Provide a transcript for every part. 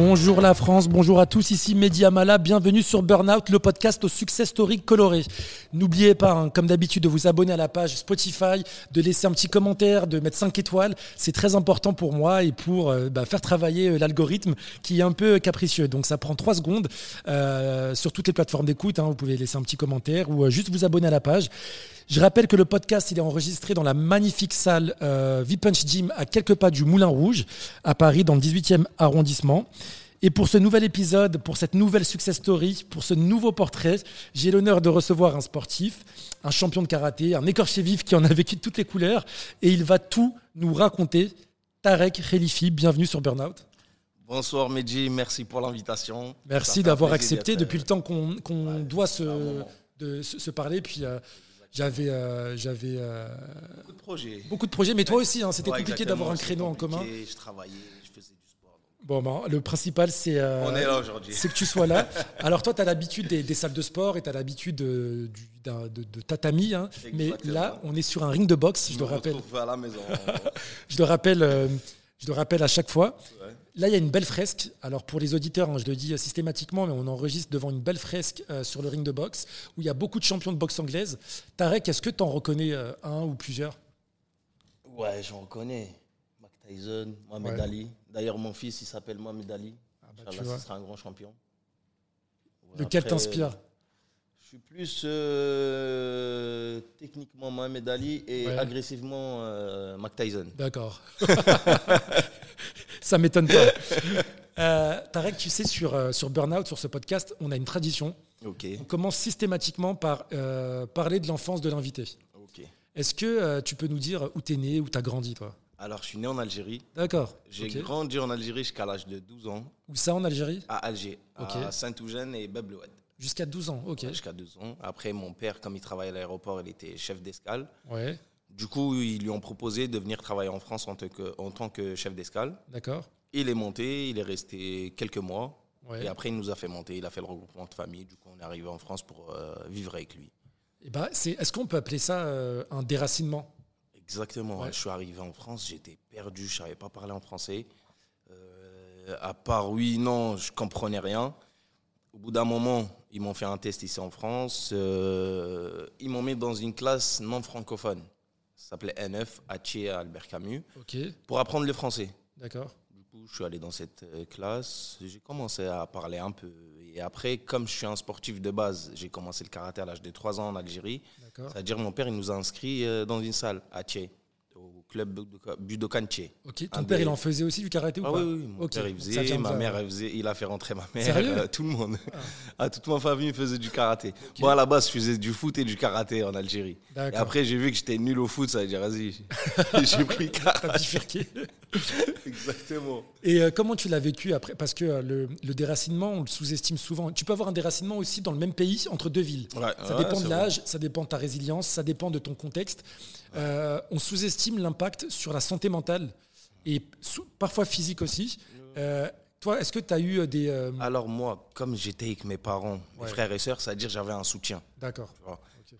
Bonjour la France, bonjour à tous, ici Mehdi Amala, bienvenue sur Burnout, le podcast au success story coloré. N'oubliez pas, hein, comme d'habitude, de vous abonner à la page Spotify, de laisser un petit commentaire, de mettre 5 étoiles, c'est très important pour moi et pour euh, bah, faire travailler euh, l'algorithme qui est un peu capricieux. Donc ça prend 3 secondes euh, sur toutes les plateformes d'écoute, hein. vous pouvez laisser un petit commentaire ou juste vous abonner à la page. Je rappelle que le podcast est enregistré dans la magnifique salle euh, V-Punch Gym à quelques pas du Moulin Rouge, à Paris, dans le 18e arrondissement. Et pour ce nouvel épisode, pour cette nouvelle success story, pour ce nouveau portrait, j'ai l'honneur de recevoir un sportif, un champion de karaté, un écorché vif qui en a vécu toutes les couleurs. Et il va tout nous raconter. Tarek Khelifi, bienvenue sur Burnout. Bonsoir Medji, merci pour l'invitation. Merci d'avoir accepté depuis le temps qu'on doit se, de, se, parler. Puis euh, j'avais euh, j'avais euh, beaucoup de projets. Beaucoup de projets, mais toi aussi, hein, c'était compliqué d'avoir un créneau en commun. Je travaillais, je. Bon, ben, le principal, c'est euh, c'est que tu sois là. Alors toi, tu as l'habitude des, salles de sport et tu as l'habitude de, de, tatami, hein, mais là, on est sur un ring de boxe, je, le rappelle. à la maison. je le rappelle, je le rappelle à chaque fois. Là, il y a une belle fresque. Alors, pour les auditeurs, hein, je le dis systématiquement, mais on enregistre devant une belle fresque euh, sur le ring de boxe où il y a beaucoup de champions de boxe anglaise. Tarek, est-ce que tu en reconnais euh, un ou plusieurs? Ouais, j'en reconnais. Mac Tyson, Mohamed Ali. D'ailleurs, mon fils, il s'appelle Mohamed Ali. Ah bah, tu sera un grand champion. Lequel t'inspire Je suis plus techniquement Mohamed Ali et agressivement Mac Tyson. D'accord. ça m'étonne pas. Euh, Tarek, tu sais, sur, euh, sur Burnout, sur ce podcast, on a une tradition. Ok. On commence systématiquement par euh, parler de l'enfance de l'invité. Est-ce que tu peux nous dire où tu es né, où tu as grandi, toi? Alors, je suis né en Algérie. D'accord. J'ai grandi en Algérie jusqu'à l'âge de 12 ans. Où ça, en Algérie? À Alger, à Saint-Ougène et Bebloued. Jusqu'à 12 ans, ok. jusqu'à 12 ans. Après, mon père, comme il travaillait à l'aéroport, il était chef d'escale. Ouais. Du coup, ils lui ont proposé de venir travailler en France en, tant que chef d'escale. D'accord. Il est monté, il est resté quelques mois. Et après, il nous a fait monter, il a fait le regroupement de famille. Du coup, on est arrivé en France pour euh, vivre avec lui. Et bah, Est-ce qu'on peut appeler ça euh, un déracinement? Exactement. Je suis arrivé en France, j'étais perdu, je ne savais pas parler en français. Euh, à part oui, non, je comprenais rien. Au bout d'un moment, ils m'ont fait un test ici en France. ils m'ont mis dans une classe non francophone. Ça s'appelait N9, Haché à Albert Camus, pour apprendre le français. D'accord. Coup, je suis allé dans cette euh, classe, j'ai commencé à parler un peu. Et après, comme je suis un sportif de base, j'ai commencé le karaté à l'âge de 3 ans en Algérie. C'est-à-dire mon père, il nous a inscrits euh, dans une salle à Tché club Budokan Ok, ton père, il en faisait aussi du karaté ou ah pas Oui, oui, mon père, il faisait, ma mère, elle faisait, il a fait rentrer ma mère, euh, tout le monde. Ah. ah. toute ma famille faisait du karaté. Moi, à la base, je faisais du foot et du karaté en Algérie. Et après, j'ai vu que j'étais nul au foot, ça veut dire, vas-y, j'ai pris le karaté. Exactement. Et euh, comment tu l'as vécu après? Parce que euh, le, déracinement, on le sous-estime souvent. Tu peux avoir un déracinement aussi dans le même pays, entre deux villes. ça dépend de l'âge, ça dépend de ta résilience, ça dépend de ton contexte. Euh, on sous-estime l'impact sur la santé mentale et parfois physique aussi. toi, est-ce que tu as eu des... Alors moi, comme j'étais avec mes parents, mes frères et sœurs, c'est-à-dire j'avais un soutien. D'accord.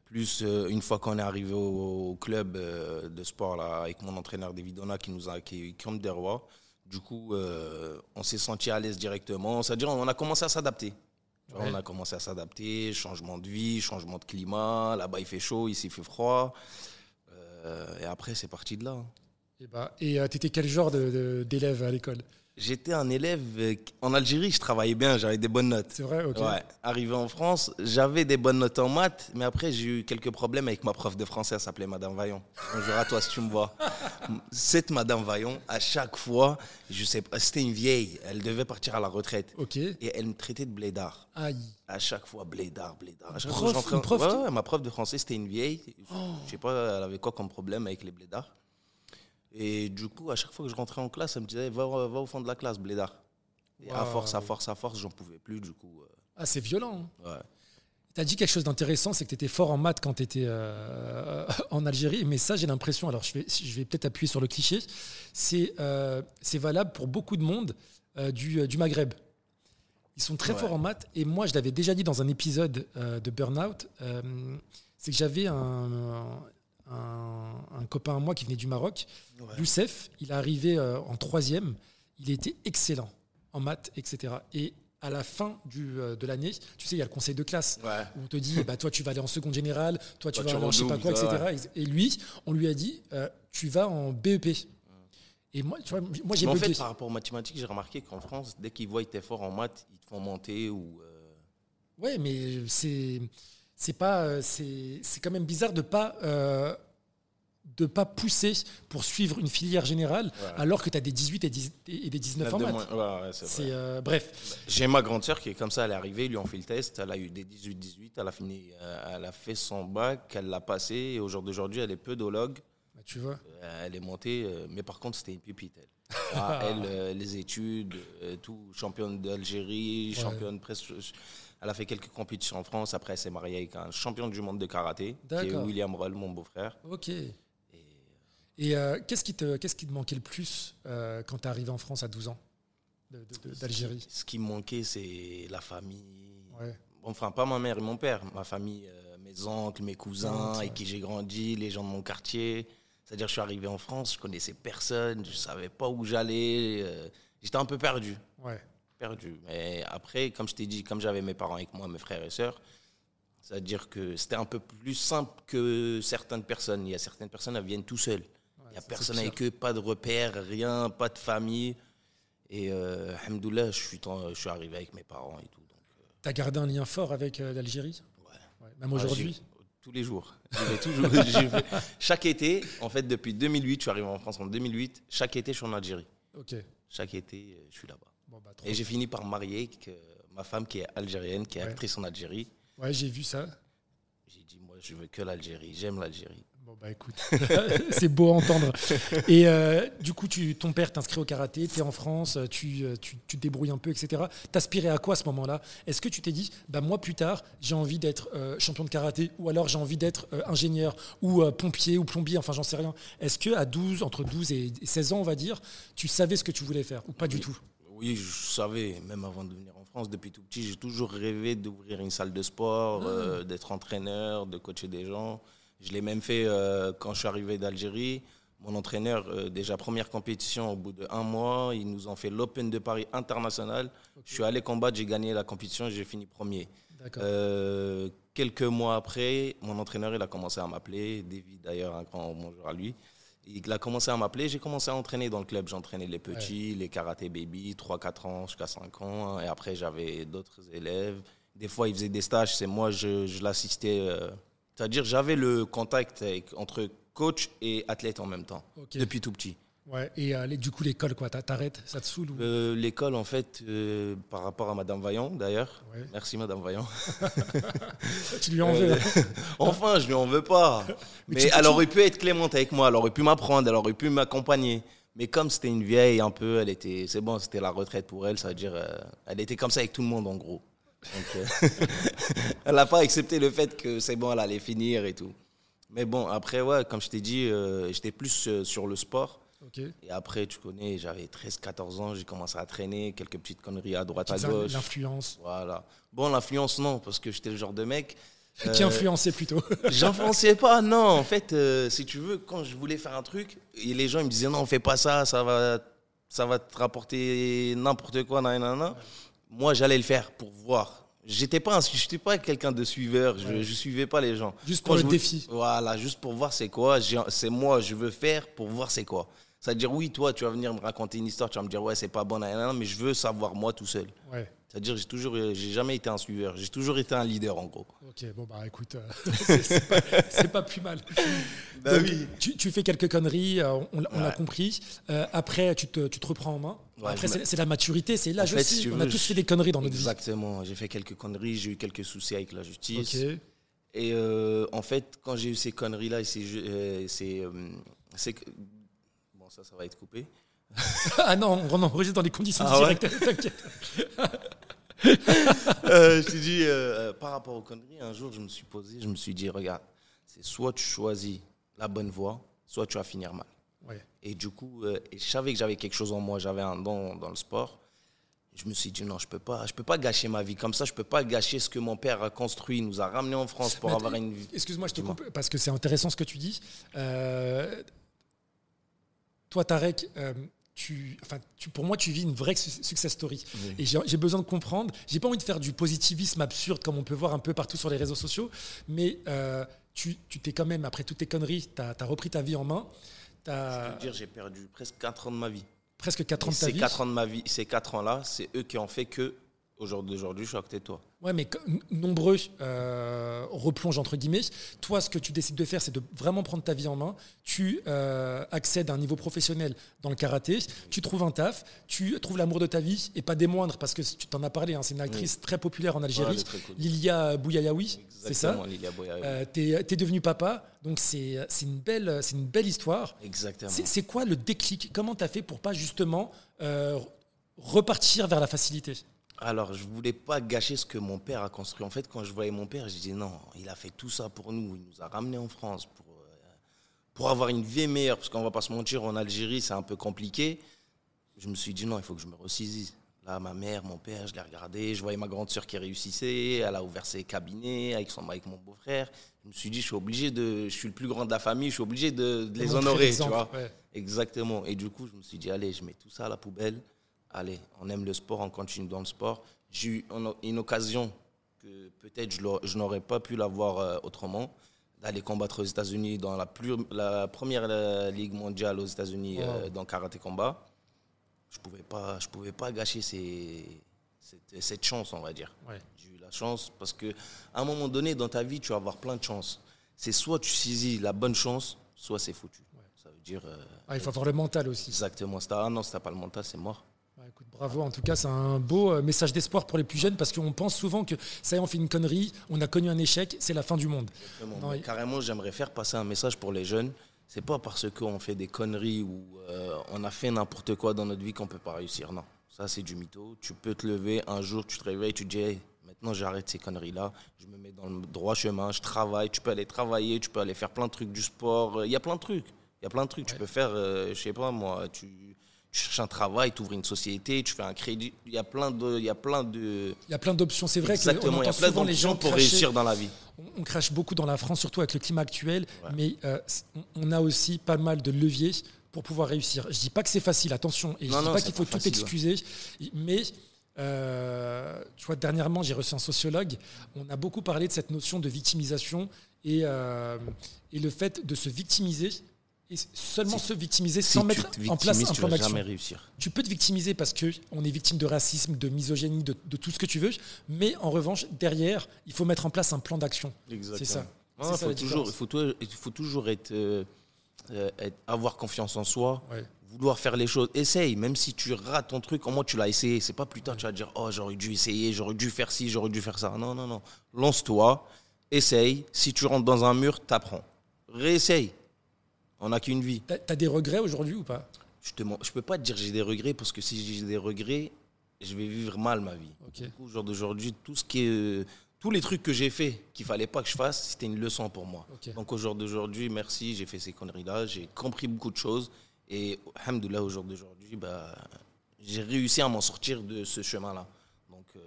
Plus une fois qu'on est arrivé au, club de sport là, avec mon entraîneur Davidona qui nous a qui, qui des rois, du coup, euh, on s'est senti à l'aise directement. C'est-à-dire, on a commencé à s'adapter. On a commencé à s'adapter, changement de vie, changement de climat. Là-bas, il fait chaud, ici, il fait froid. Euh, et après, c'est parti de là. Hein. Et, bah, et euh, tu étais quel genre d'élève à l'école? J'étais un élève. Euh, en Algérie, je travaillais bien, j'avais des bonnes notes. C'est vrai, ok. Ouais. Arrivé en France, j'avais des bonnes notes en maths, mais après, j'ai eu quelques problèmes avec ma prof de français, elle s'appelait Madame Vaillon. Bonjour à toi si tu me vois. Cette Madame Vaillon, à chaque fois, je sais pas, c'était une vieille, elle devait partir à la retraite. Ok. Et elle me traitait de blédard. Aïe. À chaque fois, blédard, blédard. À prof, une prof ouais, ma prof de français, c'était une vieille. Je Je sais pas, elle avait quoi comme problème avec les blédards. Et du coup, à chaque fois que je rentrais en classe, elle me disait va, va au fond de la classe, blédard. Et à force, à force, à force, j'en pouvais plus, du coup. Euh. Ah, c'est violent. Hein. Ouais. Tu as dit quelque chose d'intéressant, c'est que tu étais fort en maths quand tu étais euh, en Algérie. Mais ça, j'ai l'impression, alors je vais, je vais peut-être appuyer sur le cliché, c'est euh, valable pour beaucoup de monde du, du, Maghreb. Ils sont très forts en maths. Et moi, je l'avais déjà dit dans un épisode de Burnout, c'est que j'avais un, un, copain à moi qui venait du Maroc, Youssef. Il est arrivé en troisième. Il était excellent en maths, etc. Et à la fin du, euh, de l'année, tu sais, il y a le conseil de classe Ouais. où on te dit, bah, toi, tu vas aller en seconde générale, toi, tu Toi, vas tu aller en je sais pas quoi, etc. Et lui, on lui a dit, euh, tu vas en BEP. Et moi, tu vois, moi j'ai en fait, par rapport aux mathématiques, j'ai remarqué qu'en France, dès qu'ils voient que t'es fort en maths, ils te font monter ou. euh, Ouais, mais c'est c'est pas euh, c'est c'est quand même bizarre de pas euh, de pas pousser pour suivre une filière générale Ouais. alors que tu as des 18 et, 10 et des 19 en de maths. moins. Ouais, ouais, c'est C'est vrai. euh, bref. J'ai ma grande sœur qui est comme ça, elle est arrivée, ils lui ont fait le test, elle a eu des 18-18, elle a fini, elle a fait son bac, elle l'a passé, et au jour d'aujourd'hui, elle est podologue, Bah, tu vois. elle est montée, mais par contre, c'était une pépite, elle. Ah, elle, les études, tout, championne d'Algérie, championne presque. Elle a fait quelques compétitions en France, après elle s'est mariée avec un champion du monde de karaté, qui est. William Roll, mon beau-frère. Ok. Et euh, qu'est-ce qui te qu'est-ce qui te manquait le plus euh, quand tu es arrivé en France à 12 ans d'Algérie? Ce qui me manquait, c'est la famille. Ouais. Enfin, pas ma mère et mon père, ma famille, euh, mes oncles, mes cousins, ouais. avec qui j'ai grandi, les gens de mon quartier. C'est-à-dire, je suis arrivé en France, je connaissais personne, je savais pas où j'allais. euh, J'étais un peu perdu, Ouais. Perdu. Mais après, comme je t'ai dit, comme j'avais mes parents avec moi, mes frères et sœurs, c'est-à-dire que c'était un peu plus simple que certaines personnes. Il y a certaines personnes, elles viennent tout seules. Il n'y a personne avec eux, pas de repères, rien, pas de famille. Et euh, alhamdoulilah, je suis, je suis arrivé avec mes parents et tout. Euh, Tu as gardé un lien fort avec euh, l'Algérie? Ouais. Ouais, Même Ah, aujourd'hui? Tous les jours. Toujours. Chaque été, en fait, depuis 2008, je suis arrivé en France en 2008. Chaque été, je suis en Algérie. Ok. Chaque été, euh, je suis là-bas. Bon, bah, Et j'ai fini par marier euh, ma femme qui est algérienne, qui est Ouais. actrice en Algérie. Ouais, j'ai vu ça. J'ai dit, moi, je veux que l'Algérie. J'aime l'Algérie. Bon bah écoute, c'est beau à entendre. Et euh, du coup, tu, ton père t'inscrit au karaté, tu es en France, tu, euh, tu, tu te débrouilles un peu, etc. T'aspirais à quoi à ce moment-là? Est-ce que tu t'es dit, bah moi plus tard, j'ai envie d'être euh, champion de karaté, ou alors j'ai envie d'être euh, ingénieur, ou pompier, ou plombier, enfin j'en sais rien. Est-ce que à 12, entre 12 et 16 ans, on va dire, tu savais ce que tu voulais faire, ou pas du tout? Oui, je savais, même avant de venir en France, depuis tout petit, j'ai toujours rêvé d'ouvrir une salle de sport, Ah. euh, d'être entraîneur, de coacher des gens. Je l'ai même fait euh, quand je suis arrivé d'Algérie. Mon entraîneur, euh, déjà première compétition, au bout de un mois, ils nous ont fait l'Open de Paris international. Je suis allé combattre, j'ai gagné la compétition, et j'ai fini premier. Quelques mois après, mon entraîneur il a commencé à m'appeler. David, d'ailleurs, un grand bonjour à lui. Il a commencé à m'appeler. J'ai commencé à entraîner dans le club. J'entraînais les petits, les karaté baby, 3-4 ans jusqu'à 5 ans. Et après, j'avais d'autres élèves. Des fois, ils faisaient des stages. C'est moi, je, je l'assistais. euh, C'est-à-dire, j'avais le contact avec- entre coach et athlète en même temps, depuis tout petit. Ouais. Et euh, les- du coup, l'école, quoi, t'a- t'arrêtes Ça te saoule ou... Euh, L'école, en fait, euh, par rapport à Madame Vaillant, d'ailleurs. Ouais. Merci, Madame Vaillant. Tu lui en veux Euh, hein enfin, je lui en veux pas. Mais Mais, tu- elle tu- aurait pu être clémente avec moi, elle aurait pu m'apprendre, elle aurait pu m'accompagner. Mais comme c'était une vieille un peu, elle était, c'est bon, c'était la retraite pour elle, ça veut dire, euh, elle était comme ça avec tout le monde en gros. Donc, euh, elle n'a pas accepté le fait que c'est bon, elle allait finir et tout. Mais bon, après, ouais, comme je t'ai dit, euh, j'étais plus euh, sur le sport. Et après, tu connais, j'avais 13-14 ans, j'ai commencé à traîner, quelques petites conneries à droite, à gauche. L'influence. Voilà. Bon, l'influence, non, parce que j'étais le genre de mec. Qui euh, influençait plutôt J'influençais pas, non. En fait, euh, si tu veux, quand je voulais faire un truc, et les gens ils me disaient non, fais pas ça, ça va, ça va te rapporter n'importe quoi, nan, nan, nan. Moi, j'allais le faire pour voir. J'étais pas, j'étais pas quelqu'un de suiveur. Je, Ouais. je suivais pas les gens. Juste pour le défi. Voilà, juste pour voir c'est quoi. C'est moi, je veux faire pour voir c'est quoi. C'est-à-dire, oui, toi, tu vas venir me raconter une histoire, tu vas me dire, ouais, c'est pas bon, mais je veux savoir moi tout seul. Ouais. C'est-à-dire, j'ai toujours, euh, j'ai jamais été un suiveur. J'ai toujours été un leader, en gros. Ok, bon bah écoute, euh, c'est- pas, plus mal. Bah Donc, oui. tu, tu fais quelques conneries, euh, on, l'a- compris. Euh, après, tu te, tu te reprends en main. Ouais, après, c'est la maturité, c'est l'âge aussi. si on a tous fait des conneries dans notre Exactement. J'ai fait quelques conneries, j'ai eu quelques soucis avec la vie. justice. Ok. Et euh, en fait, quand j'ai eu ces conneries-là, et ces jeux- euh, c'est, euh, c'est ça, ça va être coupé. ah non, on enregistre dans les conditions Ah ouais directes. T'inquiète. Euh, je t'ai dit, euh, euh, par rapport aux conneries, un jour, je me suis posé, je me suis dit, regarde, c'est soit tu choisis la bonne voie, soit tu vas finir mal. Ouais. Et du coup, euh, et je savais que j'avais quelque chose en moi, j'avais un don dans le sport. Je me suis dit, non, je peux pas, je peux pas gâcher ma vie comme ça, je peux pas gâcher ce que mon père a construit, nous a ramené en France pour Mais avoir une vie. Excuse-moi, je te coupe parce que c'est intéressant ce que tu dis. Toi, Tarek, euh, tu, enfin, tu, pour moi, tu vis une vraie success story. Et j'ai besoin de comprendre. J'ai pas envie de faire du positivisme absurde comme on peut voir un peu partout sur les réseaux sociaux, mais euh, tu t'es quand même, après toutes tes conneries, tu as, repris ta vie en main. Je veux dire, j'ai perdu presque 4 ans de ma vie. Presque 4 ans de ta ces vie. 4 ans de ma vie, ces 4 ans-là, c'est eux qui ont fait que Aujourd'hui, je suis à côté de toi. Ouais, mais nombreux euh, replongent entre guillemets. Toi, ce que tu décides de faire, c'est de vraiment prendre ta vie en main. Tu euh, accèdes à un niveau professionnel dans le karaté. Tu trouves un taf. Tu trouves l'amour de ta vie et pas des moindres parce que tu t'en as parlé. Hein, c'est une actrice très populaire en Algérie, Lilia Bouyayaoui. C'est ça. Lilia euh, tu es, devenu papa, donc c'est une belle c'est une belle histoire. Exactement. C'est quoi le déclic? Comment tu as fait pour pas justement euh, repartir vers la facilité? Alors, je voulais pas gâcher ce que mon père a construit. En fait, quand je voyais mon père, je disais non, il a fait tout ça pour nous. Il nous a ramenés en France pour, euh, pour avoir une vie meilleure. Parce qu'on va pas se mentir, en Algérie, c'est un peu compliqué. Je me suis dit non, il faut que je me ressaisisse. Là, ma mère, mon père, je l'ai regardé. Je voyais ma grande sœur qui réussissait. Elle a ouvert ses cabinets avec, son, avec mon beau-frère. Je me suis dit, je suis obligé de. Je suis le plus grand de la famille, je suis obligé de, les honorer, tu vois. Exactement. Et du coup, je me suis dit, allez, je mets tout ça à la poubelle allez, on aime le sport, on continue dans le sport. J'ai eu une occasion que peut-être je n'aurais pas pu l'avoir euh, autrement, d'aller combattre aux États-Unis dans la, plus, la première euh, ligue mondiale aux États-Unis euh, dans karaté combat. Je ne pouvais, pas, je pouvais pas gâcher cette, chance, on va dire. J'ai eu la chance parce qu'à un moment donné dans ta vie, tu vas avoir plein de chances. C'est soit tu saisis la bonne chance, soit c'est foutu. Ça veut dire. Ah, il faut avoir le mental aussi. Exactement. Ah non, si tu n'as pas le mental, c'est mort bravo, en tout cas, c'est un beau euh, message d'espoir pour les plus jeunes parce qu'on pense souvent que ça y est, on fait une connerie, on a connu un échec, c'est la fin du monde. Carrément, j'aimerais faire passer un message pour les jeunes. C'est pas parce qu'on fait des conneries ou euh, on a fait n'importe quoi dans notre vie qu'on peut pas réussir. Non, ça c'est du mytho. Tu peux te lever un jour, tu te réveilles, tu te dis maintenant j'arrête ces conneries-là, je me mets dans le droit chemin, je travaille. Tu peux aller travailler, tu peux aller faire plein de trucs du sport. Il y a plein de trucs. Il y a plein de trucs. Tu peux faire, euh, je sais pas moi, tu tu cherches un travail, tu ouvres une société, tu fais un crédit. Il y a plein de, il y a plein de. Il y a plein d'options. C'est vrai Exactement. Il y a plein d'options pour réussir dans la vie. On, crache beaucoup dans la France, surtout avec le climat actuel, mais euh, on a aussi pas mal de leviers pour pouvoir réussir. Je dis pas que c'est facile, attention, et je dis pas qu'il faut tout excuser, mais euh, tu vois, dernièrement, j'ai reçu un sociologue. On a beaucoup parlé de cette notion de victimisation et, euh, et le fait de se victimiser et seulement se victimiser sans mettre en place un plan d'action. Tu peux te victimiser parce que on est victime de racisme, de misogynie, de, tout ce que tu veux, mais en revanche, derrière, il faut mettre en place un plan d'action. C'est ça. il, faut toujours, il, faut il faut toujours être, euh, être avoir confiance en soi, vouloir faire les choses. Essaye, même si tu rates ton truc, au moins tu l'as essayé. C'est pas plus tard, tu vas dire, oh, j'aurais dû essayer, j'aurais dû faire ci, j'aurais dû faire ça. Non, non, non. Lance-toi, essaye. Si tu rentres dans un mur, t'apprends. Réessaye. On n'a qu'une vie. Tu as, des regrets aujourd'hui ou pas? Je ne je peux pas te dire j'ai des regrets parce que si j'ai des regrets, je vais vivre mal ma vie. Du coup, au jour d'aujourd'hui, tout ce qui est, euh, tous les trucs que j'ai fait qu'il fallait pas que je fasse, c'était une leçon pour moi. Donc au jour d'aujourd'hui, merci, j'ai fait ces conneries-là, j'ai compris beaucoup de choses et alhamdoulilah, au jour d'aujourd'hui, bah, j'ai réussi à m'en sortir de ce chemin-là. Donc euh,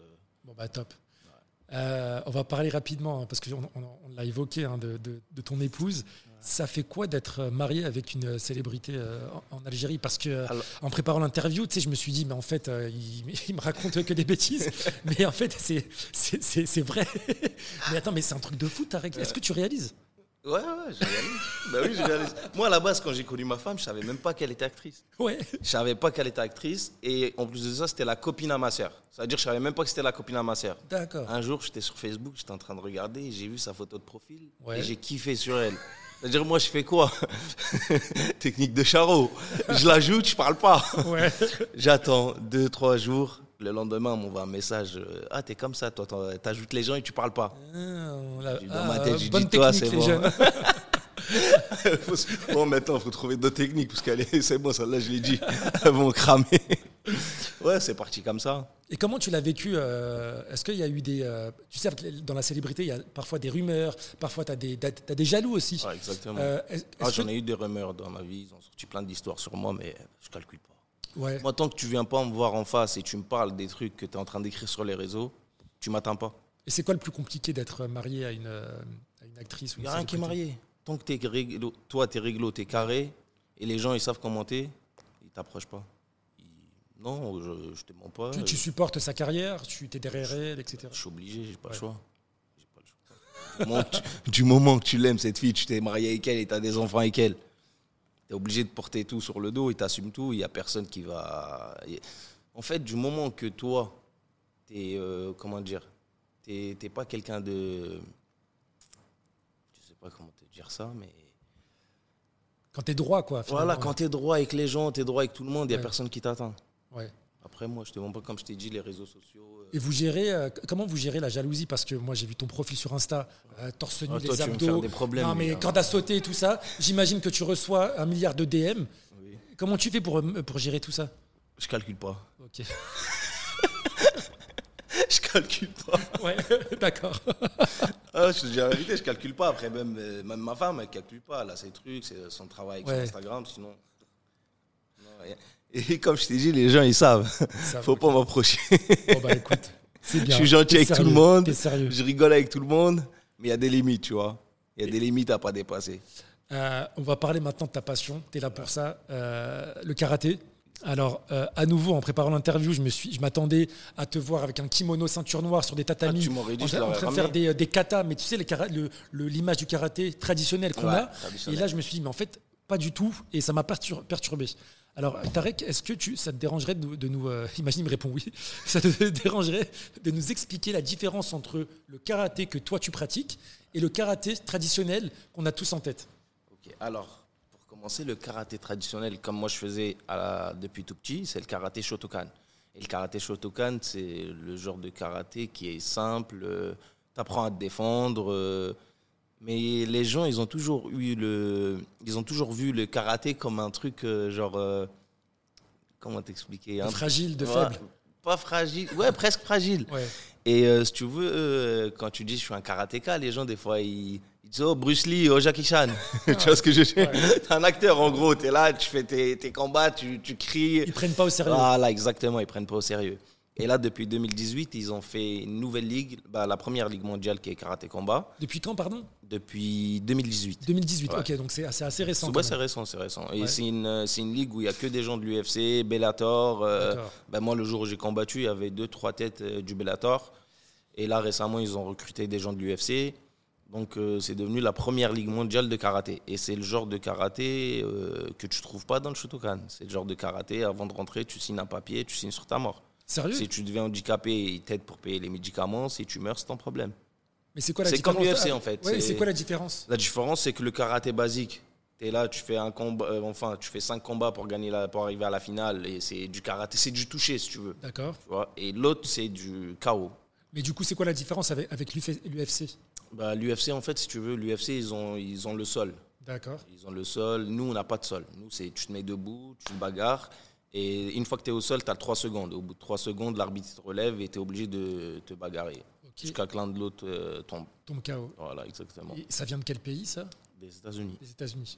bon bah top. Euh, on va parler rapidement, hein, parce qu'on on, l'a évoqué, hein, de, de, ton épouse. Ça fait quoi d'être marié avec une célébrité euh, en Algérie? Parce que euh, en préparant l'interview, tu sais, je me suis dit, mais en fait, euh, il, me raconte que des bêtises. mais en fait, c'est vrai. mais attends, mais c'est un truc de fou. Est-ce que tu réalises? Ouais, ouais, je réalise. bah oui. Moi, à la base, quand j'ai connu ma femme, je savais même pas qu'elle était actrice. Ouais. Je savais pas qu'elle était actrice. Et en plus de ça, c'était la copine à ma sœur. C'est-à-dire, je savais même pas que c'était la copine à ma sœur. D'accord. Un jour, j'étais sur Facebook, j'étais en train de regarder, j'ai vu sa photo de profil. Et j'ai kiffé sur elle. C'est-à-dire, moi, je fais quoi? Technique de charreau. Je l'ajoute, je parle pas. Ouais. J'attends deux, trois jours. Le lendemain, on m'envoie un message. Euh, ah, t'es comme ça, toi, t'ajoutes les gens et tu parles pas. Ah, dans ma tête, je dis, toi, c'est bon. bon, maintenant, il faut trouver d'autres techniques, parce qu'elle c'est bon, celle-là, je l'ai dit, elles vont cramer. ouais, c'est parti comme ça. Et comment tu l'as vécu euh, Est-ce qu'il y a eu des. Euh, tu sais, dans la célébrité, il y a parfois des rumeurs, parfois tu as, as, des jaloux aussi. exactement. Euh, ah, J'en ai eu des rumeurs dans ma vie, ils ont sorti plein d'histoires sur moi, mais je calcule pas. Ouais. Moi, tant que tu viens pas me voir en face et tu me parles des trucs que tu es en train d'écrire sur les réseaux, tu m'attends pas. Et c'est quoi le plus compliqué d'être marié à une, à une actrice Il n'y a rien qui est marié. Tant que es réglo, toi, tu es réglo, tu es carré, et les gens, ils savent commenter, ils t'approchent pas. Non, je, je te mens pas. Tu, tu supportes sa carrière, tu es derrière elle, etc. Je suis obligé, j'ai pas Ouais. pas le choix. Du moment que tu- Du moment que tu l'aimes, cette fille, tu t'es marié avec elle et tu as des enfants avec elle, tu es obligé de porter tout sur le dos et tu assumes tout. Il n'y a personne qui va. En fait, du moment que toi, tu es. comment dire Tu n'es pas quelqu'un de. Je sais pas comment te dire ça, mais. Quand tu es droit, quoi. Voilà, quand tu es droit avec les gens, tu es droit avec tout le monde, il n'y a Ouais. personne qui t'attend. Ouais. Après, moi, je te montre pas, comme je t'ai dit, les réseaux sociaux. euh, Et vous gérez, euh, comment vous gérez la jalousie? Parce que moi, j'ai vu ton profil sur Insta, euh, torse nu, Ah, toi, les tu vas me abdos. faire des problèmes, non, mais euh, corde à sauter et tout ça. J'imagine que tu reçois un milliard de DM. oui. Comment tu fais pour, pour gérer tout ça? Je calcule pas. Ok. je calcule pas. Ouais, d'accord. Ah, je te dis la vérité, je calcule pas. Après, même, même ma femme, elle calcule pas. A ses trucs, c'est son travail avec Ouais. son Instagram. Sinon. Non, et- et comme je t'ai dit, les gens, ils savent. Ça, Faut pas m'approcher. Bon, bah écoute, c'est bien. Je suis gentil avec tout le monde. Je rigole avec tout le monde. Mais il y a des limites, tu vois. Il y a des limites à pas dépasser. Euh, on va parler maintenant de ta passion. Tu es là pour ça. Euh, le karaté. Alors, euh, à nouveau, en préparant l'interview, je me suis, je m'attendais à te voir avec un kimono ceinture noire sur des tatamis, Ah, tu m'aurais dit, en, je train- en l'aurais train de faire des, des katas, mais tu sais, kara- le- le- l'image du karaté traditionnel qu'on Ouais, a. traditionnel. Et là, je me suis dit, mais en fait, pas du tout, et ça m'a pertur- perturbé. Alors, Tarek, est-ce que tu, ça te dérangerait de, nous. euh, imagine, répond oui. Ça te dérangerait de nous expliquer la différence entre le karaté que toi tu pratiques et le karaté traditionnel qu'on a tous en tête? Ok, alors, pour commencer, le karaté traditionnel, comme moi je faisais depuis tout petit, c'est le karaté Shotokan. Et le karaté Shotokan, c'est le genre de karaté qui est simple, tu apprends à te défendre. euh, mais les gens, ils ont toujours eu le, ils ont toujours vu le karaté comme un truc euh, genre, euh, comment t'expliquer De un- fragile, de Ouais, faible. Pas fragile, ouais, presque fragile. Ouais. Et euh, si tu veux, quand tu dis je suis un karatéka, les gens, des fois, ils, ils disent Oh, Bruce Lee, oh, Jackie Chan. tu vois ce que je veux dire? T'es un acteur, en gros. T'es là, tu fais tes, tes combats, tu, tu cries. Ils prennent pas au sérieux. Voilà, exactement, ils prennent pas au sérieux. Et là, depuis 2018, ils ont fait une nouvelle ligue, bah, la première ligue mondiale qui est karaté combat, Depuis quand, pardon? Depuis 2018. 2018. Ouais. Ok, donc c'est assez, assez récent. C'est récent, c'est récent. Et c'est une, c'est une ligue où il y a que des gens de l'UFC, Bellator. euh, ben moi, le jour où j'ai combattu, il y avait deux, trois têtes euh, du Bellator. Et là, récemment, ils ont recruté des gens de l'UFC. Donc, euh, c'est devenu la première ligue mondiale de karaté. Et c'est le genre de karaté euh, que tu trouves pas dans le Shotokan. C'est le genre de karaté, avant de rentrer, tu signes un papier, tu signes sur ta mort. Sérieux Si tu deviens handicapé, ils t'aident pour payer les médicaments. Si tu meurs, c'est ton problème. Mais c'est quoi la c'est différence comme l'UFC, en fait. Ouais, C'est- c'est quoi la différence La différence, c'est que le karaté basique, tu es là, tu fais un combat, euh, enfin, tu fais cinq combats pour gagner la, pour arriver à la finale, et c'est du karaté, c'est du toucher si tu veux. D'accord. Et l'autre, c'est du KO. Mais du coup, c'est quoi la différence avec, avec l'UFC Bah, L'UFC, en fait, si tu veux, l'UFC, ils ont, ils ont le sol. D'accord. Ils ont le sol. Nous, on n'a pas de sol. Nous, c'est tu te mets debout, tu te bagarres. Et une fois que tu es au sol, tu as 3 secondes. Au bout de 3 secondes, l'arbitre te relève et tu es obligé de te bagarrer. Jusqu'à que l'un de l'autre euh, tombe. Tombe KO. Voilà, exactement. Et ça vient de quel pays, ça? Des États-Unis. Les États-Unis.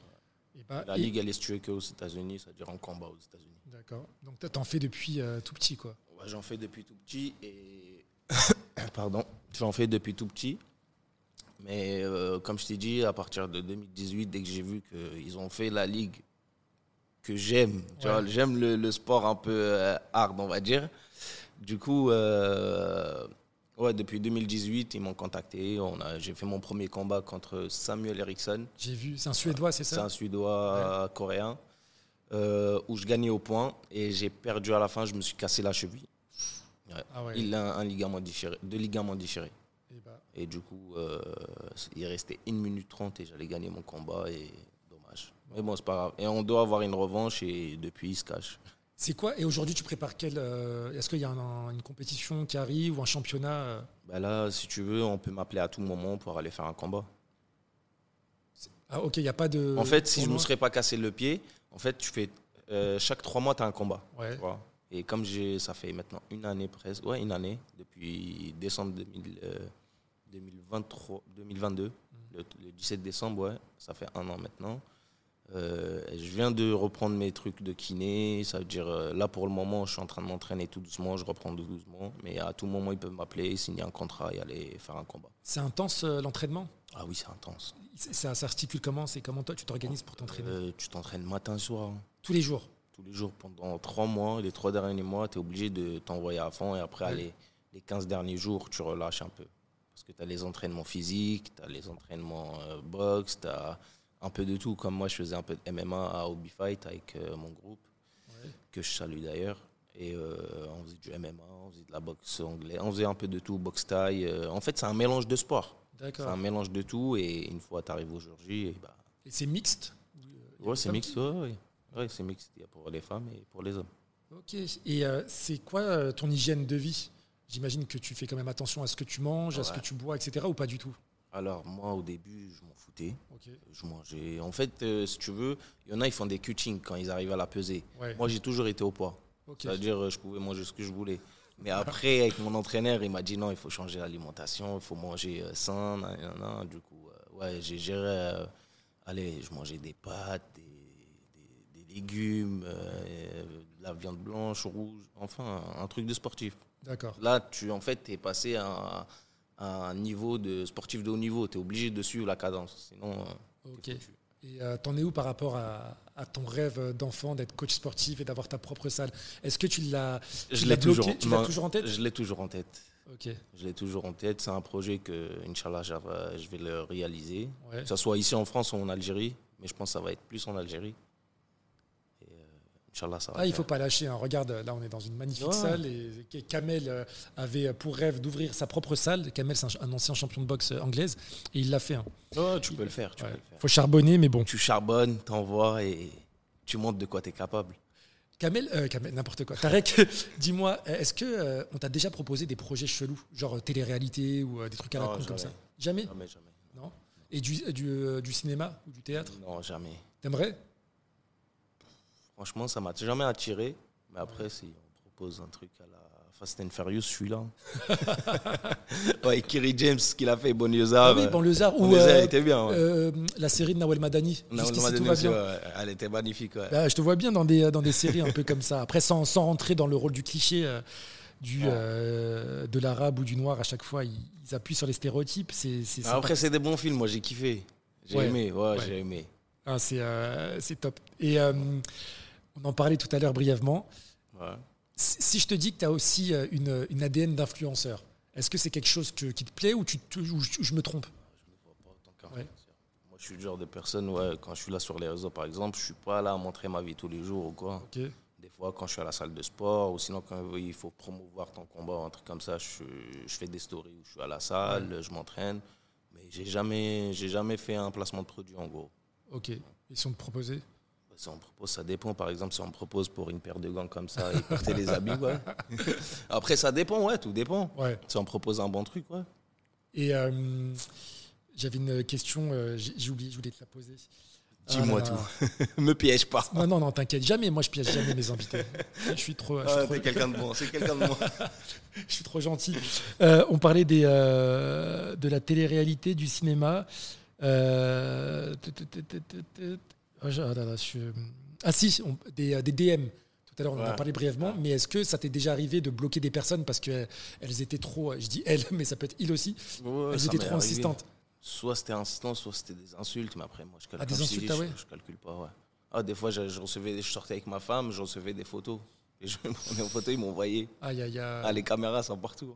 Et bah, La et- ligue, elle est située qu'aux États-Unis, c'est-à-dire en combat aux États-Unis. D'accord. Donc, toi, t'en fais depuis euh, tout petit, quoi. Ouais, J'en fais depuis tout petit et. Pardon. J'en fais depuis tout petit. Mais euh, comme je t'ai dit, à partir de 2018, dès que j'ai vu qu'ils ont fait la ligue que j'aime, Ouais. j'aime le, le sport un peu euh, hard, on va dire. Du coup, euh, ouais, depuis 2018, ils m'ont contacté. J'ai fait mon premier combat contre Samuel Eriksson. J'ai vu. C'est un Suédois, c'est C'est ça un Suédois coréen euh, où je gagnais au point et j'ai perdu à la fin. Je me suis cassé la cheville. Ah. Il a un ligament différé, deux ligaments différés. Et bah, Et du coup, il restait 1 minute 30 et j'allais gagner mon combat et. Mais bon, c'est pas grave. Et on doit avoir une revanche et depuis, il se cache. c'est quoi Et aujourd'hui, tu prépares quel euh, Est-ce qu'il y a un- une compétition qui arrive ou un championnat euh Ben là, si tu veux, on peut m'appeler à tout moment pour aller faire un combat. Ah, ok, il n'y a pas de. en fait, si je ne me serais pas cassé le pied, en fait, tu fais euh, chaque trois mois, tu as un combat. Ouais. tu vois. Et comme ça fait maintenant une année presque, ouais, une année, depuis décembre 2000, euh, 2023, 2022, le, le 17 décembre, ouais, ça fait un an maintenant. Euh, je viens de reprendre mes trucs de kiné, ça veut dire euh, là pour le moment, je suis en train de m'entraîner tout doucement, je reprends tout doucement, mais à tout moment, ils peuvent m'appeler, signer un contrat et aller faire un combat. C'est intense euh, l'entraînement? Ah oui, c'est intense. Ça s'articule comment? C'est comment toi tu t'organises pour t'entraîner? Tu t'entraînes matin, soir. hein. Tous les jours? Tous les jours pendant trois mois. Les trois derniers mois, tu es obligé de t'envoyer à fond et après, aller les 15 derniers jours, tu relâches un peu. Parce que tu as les entraînements physiques, tu as les entraînements boxe, tu as un peu de tout. Comme moi, je faisais un peu de MMA à Hobby Fight avec euh, mon groupe, Ouais. que je salue d'ailleurs. Et euh, on faisait du MMA, on faisait de la boxe anglaise, on faisait un peu de tout, boxe taille. euh, en fait, c'est un mélange de sport. C'est un mélange de tout. Et une fois tu arrives au jour J, et bah, Et c'est mixte ouais, c'est mixte. Ouais, ouais. Ouais, c'est mixte. Il y a pour les femmes et pour les hommes. Ok. Et euh, c'est quoi euh, ton hygiène de vie? J'imagine que tu fais quand même attention à ce que tu manges, à ce que tu bois, etc. ou pas du tout? Alors, moi, au début, je m'en foutais. Je mangeais. En fait, euh, si tu veux, il y en a, ils font des cuttings quand ils arrivent à la peser. Ouais. Moi, j'ai toujours été au poids. C'est-à-dire, euh, je pouvais manger ce que je voulais. Mais après, avec mon entraîneur, il m'a dit non, il faut changer l'alimentation, il faut manger euh, sain. nan, nan, nan. Du coup, euh, ouais, j'ai géré. allez, je mangeais des pâtes, des, légumes, euh, de la viande blanche, rouge, enfin, un truc de sportif. D'accord. Là, tu en fait, es passé à, à un niveau de sportif de haut niveau. Tu es obligé de suivre la cadence. Sinon, euh, Ok. Et euh, t'en es où par rapport à, à ton rêve d'enfant d'être coach sportif et d'avoir ta propre salle? Est-ce que tu l'as je l'ai toujours, Tu non, toujours en tête? Je l'ai toujours en tête. Ok. Je l'ai toujours en tête. C'est un projet que, Inch'Allah, j'ava- je vais le réaliser. Ouais. Que ce soit ici en France ou en Algérie. Mais je pense que ça va être plus en Algérie. Et, Inch'Allah, ça va Ah, il faut faire. pas lâcher. hein. Regarde, là, on est dans une magnifique Ouais. salle et Kamel euh, avait pour rêve d'ouvrir sa propre salle. Kamel, c'est un, ancien champion de boxe euh, anglaise et il l'a fait. hein. Tu peux le faire. Tu Ouais. peux le faire. Faut charbonner, mais bon. Tu charbonnes, t'envoies et tu montres de quoi tu es capable. Kamel, euh, Kamel, n'importe quoi. Tarek, dis-moi, est-ce que euh, on t'a déjà proposé des projets chelous, genre télé-réalité ou euh, des trucs à la con comme ça? Jamais? Jamais Jamais, jamais. Non? Et du, du, du cinéma ou du théâtre? Non, jamais. T'aimerais? Franchement, ça m'a jamais attiré. Mais après, si on propose un truc à la Fast and Furious, je suis là. ouais, Kiri James, ce qu'il a fait, Boniosa. Ah oui, Banlieusard ou euh, était bien. Ouais. euh, la série de Nawel Madani. Tout Madani aussi, ouais, Elle était magnifique. Bah, je te vois bien dans des, dans des séries un peu comme ça. Après, sans, sans rentrer dans le rôle du cliché euh, du, euh, de l'arabe ou du noir, à chaque fois, ils, ils appuient sur les stéréotypes. C'est, c'est sympa. Après, c'est des bons films. Moi, j'ai kiffé. J'ai Ouais. aimé. Ouais, Ouais. j'ai aimé. Ah, c'est, euh, c'est top. Et euh, on en parlait tout à l'heure brièvement. Ouais. Si je te dis que tu as aussi euh, une, une ADN d'influenceur, est-ce que c'est quelque chose que- qui te plaît ou, tu, te- ou je, me trompe? Je me vois pas en tant Ouais. qu'influenceur. Moi, je suis le genre de personne, ouais, quand je suis là sur les réseaux, par exemple, je suis pas là à montrer ma vie tous les jours ou quoi. Des fois, quand je suis à la salle de sport, ou sinon quand il faut promouvoir ton combat, un truc comme ça, je, je fais des stories où je suis à la salle, je m'entraîne. Mais j'ai jamais, j'ai jamais fait un placement de produit en gros. Ok. Et si on te proposait Si on me propose, ça dépend. Par exemple, si on me propose pour une paire de gants comme ça et porter les habits, ouais. Après, ça dépend, ouais, tout dépend. Ouais. Si on me propose un bon truc, ouais. Et euh, j'avais une question, euh, j'ai oublié, je voulais te la poser. Dis-moi Ah tout. me piège pas. Non, non, non, t'inquiète, jamais. Moi, je piège jamais mes invités. Je suis trop, je suis Ah, trop, c'est quelqu'un de bon, c'est quelqu'un de bon. je suis trop gentil. Euh, on parlait des, de la télé-réalité, du cinéma. Euh. Ah, ah ah, si, on- des, euh, des DM. Tout à l'heure, on en a parlé brièvement, mais est-ce que ça t'est déjà arrivé de bloquer des personnes parce qu'elles elles étaient trop, je dis elles, mais ça peut être il aussi, Ouais, elles étaient trop arrivé. insistantes Soit c'était insistant, soit c'était des insultes, mais après, moi, je calcule, Ah, des insultes, ah je, je pas, ouais. Ah, des fois, je, je recevais, je sortais avec ma femme, je recevais des photos. Et je me prenais en photo, ils m'envoyaient. Aïe, aïe, aïe. Ah, les caméras sont partout.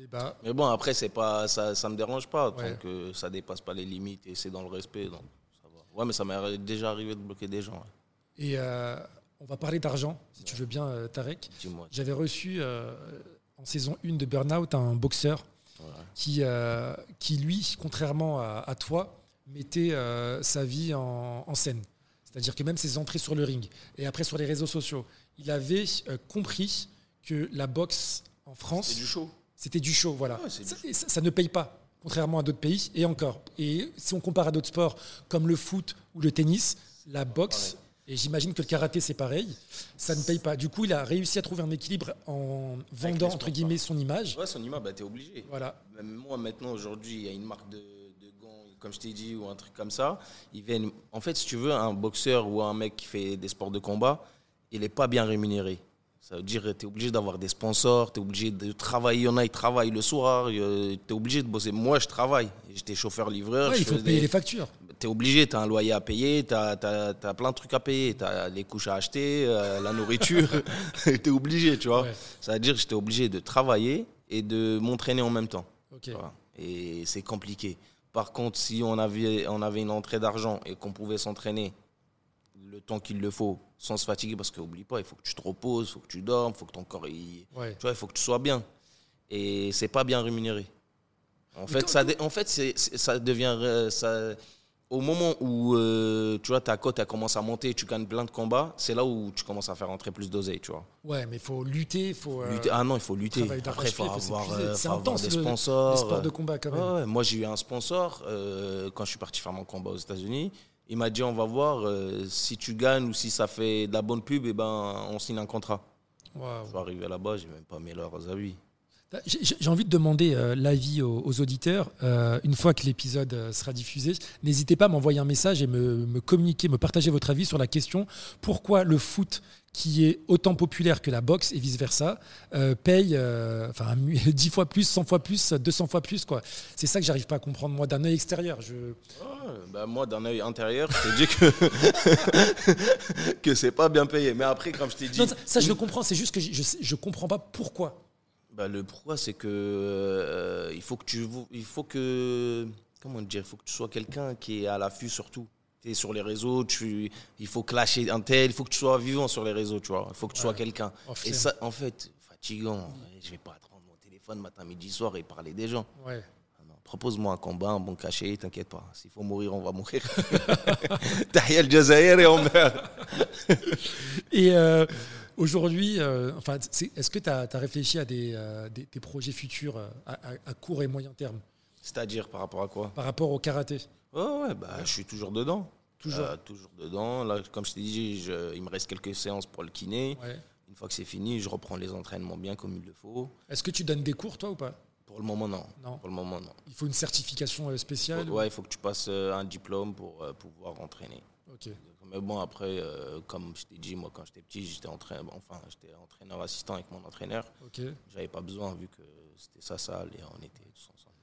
Et bah, Mais bon, après, c'est pas, ça, ça me dérange pas, Ouais. tant que ça dépasse pas les limites et c'est dans le respect, donc ça va. Ouais, mais ça m'est déjà arrivé de bloquer des gens. ouais. et euh, on va parler d'argent, si tu veux bien, euh, Tarek. J'avais reçu euh, en saison 1 de Burnout un boxeur qui, euh, qui lui, contrairement à, à toi, mettait sa vie en, en scène. C'est-à-dire que même ses entrées sur le ring et après sur les réseaux sociaux, il avait compris que la boxe en France, C'est du show. C'était du show. Voilà. Ouais, du ça, et ça- ça ne paye pas, contrairement à d'autres pays. Et encore. Et si on compare à d'autres sports comme le foot ou le tennis, la boxe, et j'imagine que le karaté c'est pareil, ça ne paye pas. Du coup, il a réussi à trouver un équilibre en vendant, entre guillemets, son image. Ouais, son image, bah, t'es obligé. Voilà. Même moi, maintenant, aujourd'hui, il y a une marque de, de gants, comme je t'ai dit, ou un truc comme ça. Ils viennent. En fait, si tu veux, un boxeur ou un mec qui fait des sports de combat, il n'est pas bien rémunéré. Ça veut dire que tu es obligé d'avoir des sponsors, tu es obligé de travailler. Il y en a, ils travaillent le soir, tu es obligé de bosser. Moi, je travaille. J'étais chauffeur-livreur. Ouais, il faut payer des- les factures. t'es obligé, t'as un loyer à payer, t'as as, plein de trucs à payer, t'as les couches à acheter, euh, la nourriture, t'es obligé, tu vois. Ça veut dire que j'étais obligé de travailler et de m'entraîner en même temps. Et c'est compliqué. Par contre, si on avait, on avait une entrée d'argent et qu'on pouvait s'entraîner le temps qu'il le faut sans se fatiguer, parce qu'oublie pas, il faut que tu te reposes, il faut que tu dormes, il faut que ton corps, il, tu vois, il faut que tu sois bien. Et c'est pas bien rémunéré. En fait, ça, en fait ça devient. Euh, ça, au moment où euh, tu vois, ta cote commence à monter, tu gagnes plein de combats, c'est là où tu commences à faire entrer plus d'oseille, tu vois. Ouais, mais il faut lutter, faut euh, Ah non, il faut lutter. Après, il faut avoir, avoir des sponsors. Le, sport de combat quand même. Ouais, moi, j'ai eu un sponsor quand je suis parti faire mon combat aux États-Unis. Il m'a dit on va voir si tu gagnes ou si ça fait de la bonne pub, et eh ben on signe un contrat. Wow. Je suis arrivé là-bas, j'ai même pas mis leurs avis. J'ai envie de demander euh, l'avis aux, auditeurs. Euh, une fois que l'épisode euh, sera diffusé, n'hésitez pas à m'envoyer un message et me, communiquer, me partager votre avis sur la question pourquoi le foot, qui est autant populaire que la boxe et vice-versa, paye enfin, 10 fois plus, 100 fois plus, 200 fois plus. C'est ça que j'arrive pas à comprendre, moi, d'un œil extérieur. Je... bah moi, d'un œil intérieur, je te dis que, que c'est pas bien payé. Mais après, comme je t'ai dit. ça, je le comprends, c'est juste que je, je comprends pas pourquoi. Bah, le pourquoi, c'est que euh, il faut que tu, il faut que, comment dire, il faut que tu sois quelqu'un qui est à l'affût surtout. Es sur les réseaux, tu, il faut clasher un tel, il faut que tu sois vivant sur les réseaux, tu vois. Il faut que tu sois quelqu'un. Et ça, en fait, fatigant. Je vais pas prendre mon téléphone matin, midi, soir et parler des gens. Ouais. Ah propose-moi un combat, un bon cachet, t'inquiète pas. S'il faut mourir, on va mourir. Tahia le Jazair et on meurt. et euh, Aujourd'hui, euh, enfin, est-ce que tu as, réfléchi à des, euh, projets futurs à, court et moyen terme? C'est-à-dire par rapport à quoi? Par rapport au karaté. Oh, ouais, bah, je suis toujours dedans. Toujours Toujours dedans. Là, comme je t'ai dit, il me reste quelques séances pour le kiné. Une fois que c'est fini, je reprends les entraînements bien comme il le faut. Est-ce que tu donnes des cours, toi, ou pas? Pour le moment, non. non. Pour le moment, non. Il faut une certification spéciale Ouais, il faut que tu passes un diplôme pour pouvoir entraîner. Ok. Mais bon, après, euh, comme je t'ai dit, moi, quand j'étais petit, j'étais entraîneur, enfin, j'étais entraîneur assistant avec mon entraîneur. Ok. J'avais pas besoin, vu que c'était sa salle et on était tous ensemble.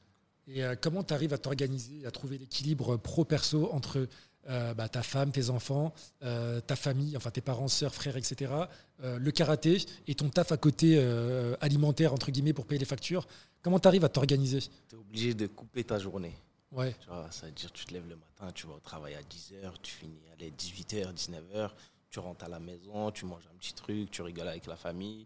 Et euh, comment tu arrives à t'organiser, à trouver l'équilibre pro-perso entre euh, bah, ta femme, tes enfants, ta famille, enfin tes parents, sœurs, frères, etc., le karaté et ton taf à côté alimentaire, entre guillemets, pour payer les factures? Comment tu arrives à t'organiser? Tu es obligé de couper ta journée. Ouais. Tu vois, ça veut dire tu te lèves le matin, tu vas au travail à 10h, tu finis à 18h, 19h, tu rentres à la maison, tu manges un petit truc, tu rigoles avec la famille.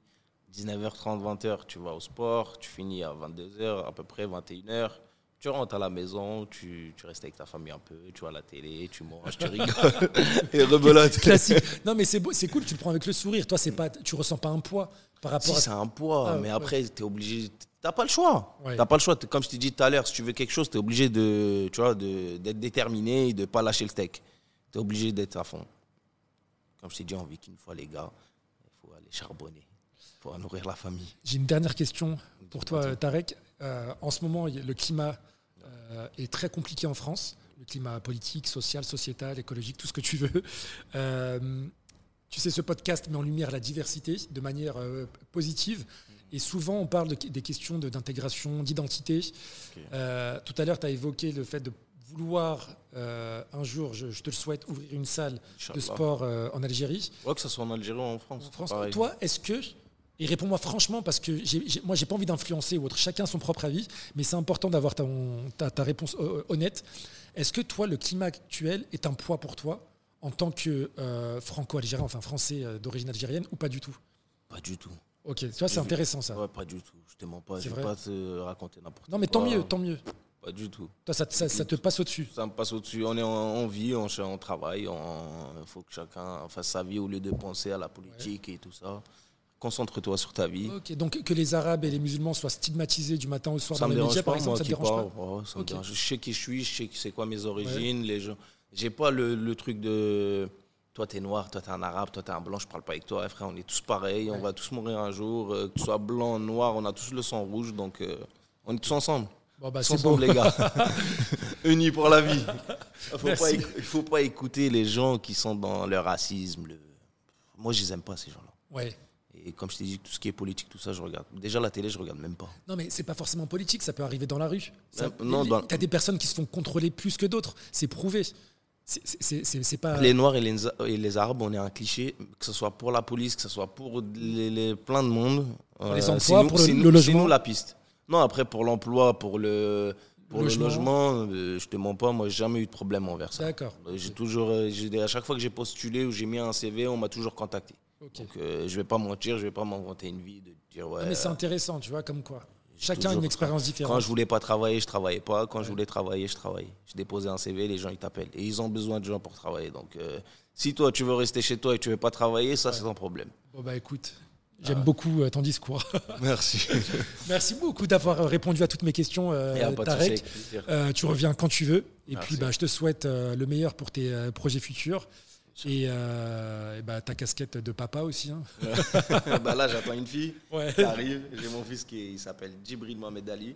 19h30, 20h, tu vas au sport, tu finis à 22h, à peu près 21h. Tu rentres à la maison, tu, tu, restes avec ta famille un peu, tu vois la télé, tu manges, tu rigoles et rebelote. Classique. Non mais c'est c'est cool, tu le prends avec le sourire. Toi, c'est pas, tu ressens pas un poids par rapport si, c'est un poids, ah, mais après, tu es obligé, T'as pas le choix. Tu T'as pas le choix. Comme je t'ai dit tout à l'heure, si tu veux quelque chose, tu es obligé de, tu vois, d'être déterminé et de pas lâcher le steak. Tu es obligé d'être à fond. Comme je t'ai dit, on vit qu'une fois, les gars. Il faut aller charbonner pour nourrir la famille. J'ai une dernière question pour toi, Tarek. Euh, en ce moment, le climat euh, est très compliqué en France. Le climat politique, social, sociétal, écologique, tout ce que tu veux. Euh, tu sais, ce podcast met en lumière la diversité de manière positive. Et souvent, on parle des questions d'intégration, d'identité. Tout à l'heure, tu as évoqué le fait de vouloir euh, un jour, je, te le souhaite, ouvrir une salle de sport euh, en Algérie. Ouais, que ce soit en Algérie ou en France. En France. Toi, est-ce que, et réponds-moi franchement, parce que j'ai, moi, j'ai pas envie d'influencer ou autre, chacun son propre avis, mais c'est important d'avoir ta, ta, ta, réponse honnête. Est-ce que toi, le climat actuel est un poids pour toi en tant que franco-algérien, enfin français d'origine algérienne, ou pas du tout? Pas du tout. Ok, tu vois, c'est intéressant ça. Ouais, pas du tout. Je te mens pas. Je vais pas te raconter n'importe quoi. Non, mais tant mieux, tant mieux. Pas du tout. Toi, ça, ça, te passe au-dessus. Ça me passe au-dessus. On est en, vie, on, on travaille. Il faut que chacun fasse sa vie au lieu de penser à la politique et tout ça. Concentre-toi sur ta vie. Ok, donc que les Arabes et les musulmans soient stigmatisés du matin au soir dans les médias, par exemple, ça te dérange pas, Je sais qui je suis, je sais c'est quoi mes origines. Les gens, j'ai pas le, le truc de toi t'es noir, toi t'es un arabe, toi t'es un blanc, je parle pas avec toi, frère, on est tous pareils, on va tous mourir un jour, euh, que tu sois blanc, noir, on a tous le sang rouge, donc euh, on est tous ensemble. Bon bah, c'est ensemble les gars, unis pour la vie. Il faut, pas, faut pas écouter les gens qui sont dans leur racisme. Le... Moi je les aime pas ces gens-là. Ouais. Et comme je t'ai dit, tout ce qui est politique, tout ça, je regarde. Déjà, la télé, je regarde même pas. Non, mais c'est pas forcément politique, ça peut arriver dans la rue. Ça- Euh, non, les- dans- T'as des personnes qui se font contrôler plus que d'autres, c'est prouvé. C'est- c'est- C'est c'est pas. Les Noirs et les, et les Arabes, on est un cliché, que ce soit pour la police, que ce soit pour les, les- plein de monde. Euh, les c'est emplois, nous- pour le- le nous- c'est logement. nous la piste. Non, après, pour l'emploi, pour le, pour Logement. le logement, euh, je te mens pas, moi, j'ai jamais eu de problème envers ça. D'accord. Euh, J'ai toujours, euh, j'ai- à chaque fois que j'ai postulé ou j'ai mis un CV, on m'a toujours contacté. Ok. Donc, euh, je vais pas mentir, je vais pas m'inventer une vie de dire ouais. Ah, mais c'est intéressant, tu vois, comme quoi. Chacun a une expérience Quand différente. je voulais pas travailler, je travaillais pas. Quand je voulais travailler, je travaillais. Je déposais un CV, les gens ils t'appellent et ils ont besoin de gens pour travailler. Donc, euh, si toi tu veux rester chez toi et tu veux pas travailler, ça c'est ton problème. Bon, bah écoute, Ah. j'aime beaucoup euh, ton discours. Merci. Merci beaucoup d'avoir euh, répondu à toutes mes questions, euh, Tarek. Euh, tu reviens quand tu veux. Et Merci. puis, bah, je te souhaite euh, le meilleur pour tes euh, projets futurs. Et, euh, et bah, ta casquette de papa aussi. hein. bah là, j'attends une fille Ouais. qui arrive. J'ai mon fils qui s'appelle Djibril Mohamed Ali.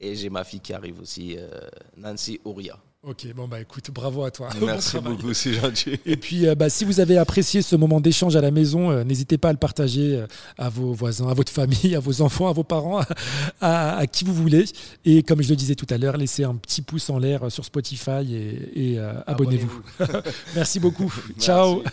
Et j'ai ma fille qui arrive aussi, euh, Nancy Ouria. Ok, bon, bah écoute, bravo à toi. Merci beaucoup, c'est gentil. Et puis, euh, bah, si vous avez apprécié ce moment d'échange à la maison, euh, n'hésitez pas à le partager euh, à vos voisins, à votre famille, à vos enfants, à vos parents, à, à- à qui vous voulez. Et comme je le disais tout à l'heure, laissez un petit pouce en l'air sur Spotify et, et, abonnez-vous. Merci beaucoup. Ciao.